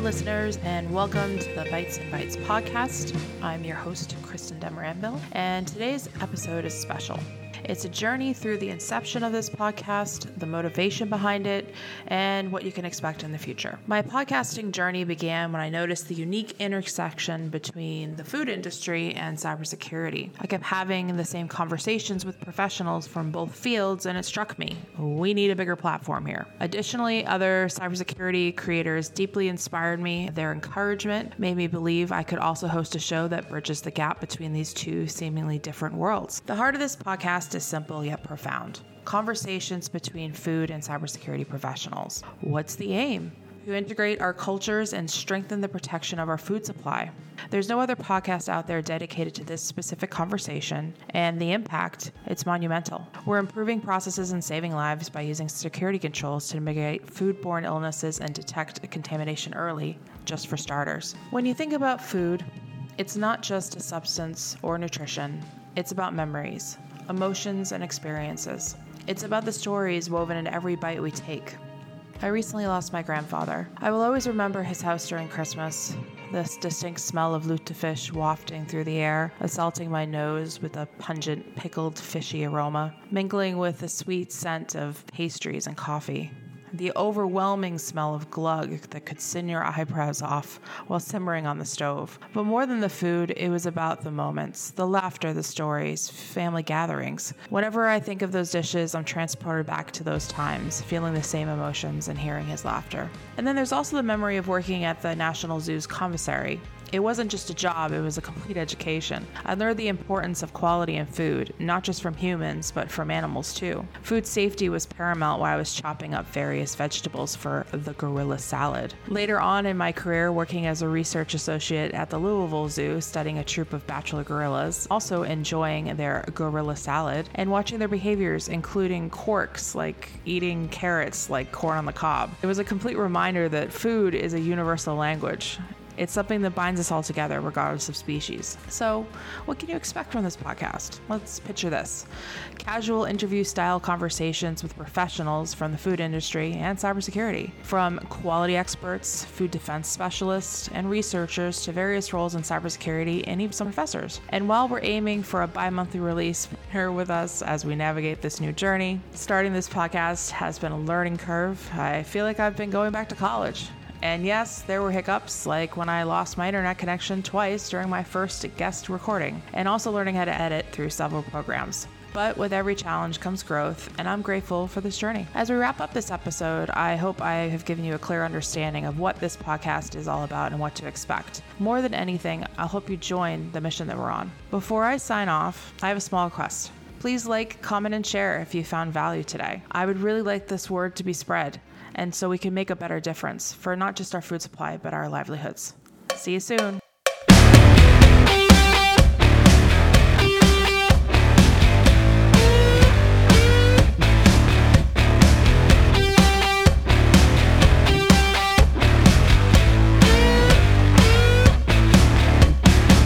Listeners, and welcome to the Bites and Bytes podcast. I'm your host, Kristin Demoranville, and today's episode is special. It's a journey through the inception of this podcast, the motivation behind it, and what you can expect in the future. My podcasting journey began when I noticed the unique intersection between the food industry and cybersecurity. I kept having the same conversations with professionals from both fields, and it struck me we need a bigger platform here. Additionally, other cybersecurity creators deeply inspired me. Their encouragement made me believe I could also host a show that bridges the gap between these two seemingly different worlds. The heart of this podcast is simple yet profound conversations between food and cybersecurity professionals. What's the aim? To integrate our cultures and strengthen the protection of our food supply. There's no other podcast out there dedicated to this specific conversation, and the impact, it's monumental. We're improving processes and saving lives by using security controls to mitigate foodborne illnesses and detect contamination early, just for starters. When you think about food, it's not just a substance or nutrition, it's about memories, emotions, and experiences. It's about the stories woven in every bite we take. I recently lost my grandfather. I will always remember his house during Christmas. This distinct smell of lutefisk wafting through the air, assaulting my nose with a pungent, pickled, fishy aroma, mingling with the sweet scent of pastries and coffee the overwhelming smell of glug that could sin your eyebrows off while simmering on the stove. But more than the food, it was about the moments, the laughter, the stories, family gatherings. Whenever I think of those dishes, I'm transported back to those times, feeling the same emotions and hearing his laughter. And then there's also the memory of working at the National Zoo's commissary, it wasn't just a job, it was a complete education. I learned the importance of quality in food, not just from humans, but from animals too. Food safety was paramount while I was chopping up various vegetables for the gorilla salad. Later on in my career, working as a research associate at the Louisville Zoo, studying a troop of bachelor gorillas, also enjoying their gorilla salad, and watching their behaviors, including quirks like eating carrots like corn on the cob. It was a complete reminder that food is a universal language. It's something that binds us all together, regardless of species. So, what can you expect from this podcast? Let's picture this casual interview style conversations with professionals from the food industry and cybersecurity, from quality experts, food defense specialists, and researchers to various roles in cybersecurity and even some professors. And while we're aiming for a bi monthly release, here with us as we navigate this new journey. Starting this podcast has been a learning curve. I feel like I've been going back to college. And yes, there were hiccups, like when I lost my internet connection twice during my first guest recording, and also learning how to edit through several programs. But with every challenge comes growth, and I'm grateful for this journey. As we wrap up this episode, I hope I have given you a clear understanding of what this podcast is all about and what to expect. More than anything, I hope you join the mission that we're on. Before I sign off, I have a small request. Please like, comment, and share if you found value today. I would really like this word to be spread and so we can make a better difference for not just our food supply, but our livelihoods. See you soon.